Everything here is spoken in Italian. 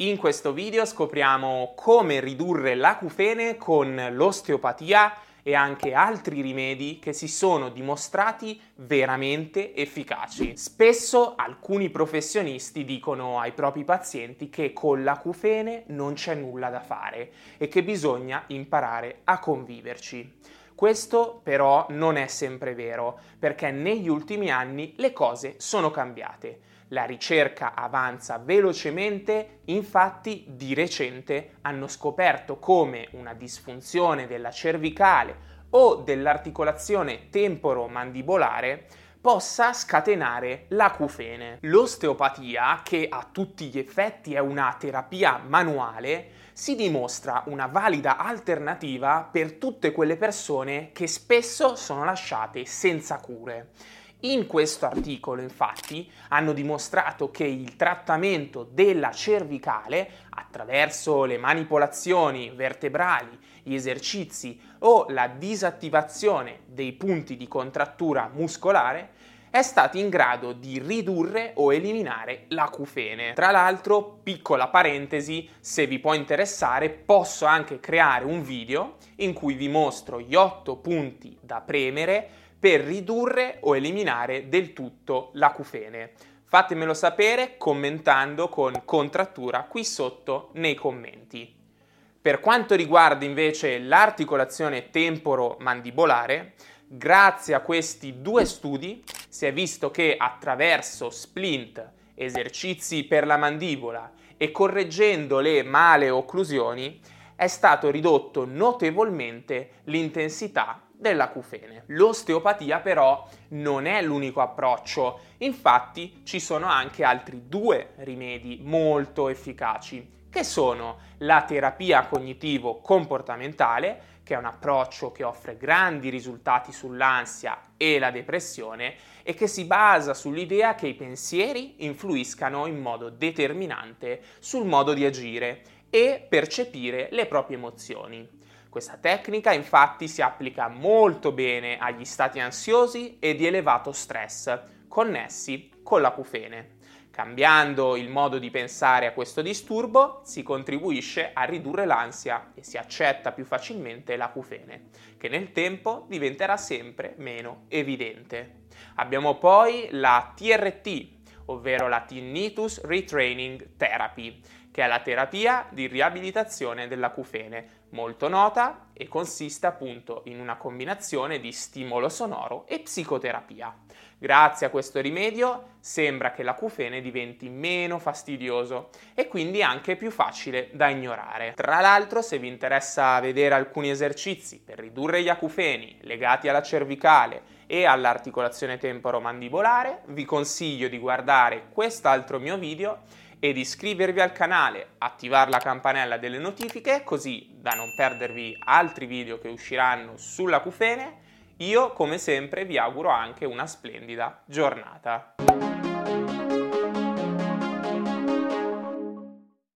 In questo video scopriamo come ridurre l'acufene con l'osteopatia e anche altri rimedi che si sono dimostrati veramente efficaci. Spesso alcuni professionisti dicono ai propri pazienti che con l'acufene non c'è nulla da fare e che bisogna imparare a conviverci. Questo però non è sempre vero, perché negli ultimi anni le cose sono cambiate. La ricerca avanza velocemente, infatti di recente hanno scoperto come una disfunzione della cervicale o dell'articolazione temporomandibolare possa scatenare l'acufene. L'osteopatia, che a tutti gli effetti è una terapia manuale, si dimostra una valida alternativa per tutte quelle persone che spesso sono lasciate senza cure. In questo articolo, infatti, hanno dimostrato che il trattamento della cervicale, attraverso le manipolazioni vertebrali, gli esercizi o la disattivazione dei punti di contrattura muscolare, è stato in grado di ridurre o eliminare l'acufene. Tra l'altro, piccola parentesi, se vi può interessare, posso anche creare un video in cui vi mostro gli 8 punti da premere per ridurre o eliminare del tutto l'acufene. Fatemelo sapere commentando con contrattura qui sotto nei commenti. Per quanto riguarda invece l'articolazione temporo-mandibolare, grazie a questi due studi si è visto che attraverso splint, esercizi per la mandibola e correggendo le male occlusioni è stato ridotto notevolmente l'intensità dell'acufene. L'osteopatia però non è l'unico approccio, infatti ci sono anche altri due rimedi molto efficaci, che sono la terapia cognitivo-comportamentale, che è un approccio che offre grandi risultati sull'ansia e la depressione e che si basa sull'idea che i pensieri influiscano in modo determinante sul modo di agire e percepire le proprie emozioni. Questa tecnica infatti si applica molto bene agli stati ansiosi e di elevato stress, connessi con l'acufene. Cambiando il modo di pensare a questo disturbo si contribuisce a ridurre l'ansia e si accetta più facilmente l'acufene, che nel tempo diventerà sempre meno evidente. Abbiamo poi la TRT, ovvero la Tinnitus Retraining Therapy, che è la terapia di riabilitazione dell'acufene, molto nota e consiste appunto in una combinazione di stimolo sonoro e psicoterapia. Grazie a questo rimedio sembra che l'acufene diventi meno fastidioso e quindi anche più facile da ignorare. Tra l'altro, se vi interessa vedere alcuni esercizi per ridurre gli acufeni legati alla cervicale e all'articolazione temporomandibolare, vi consiglio di guardare quest'altro mio video ed iscrivervi al canale, attivare la campanella delle notifiche così da non perdervi altri video che usciranno sull'acufene. Io, come sempre, vi auguro anche una splendida giornata.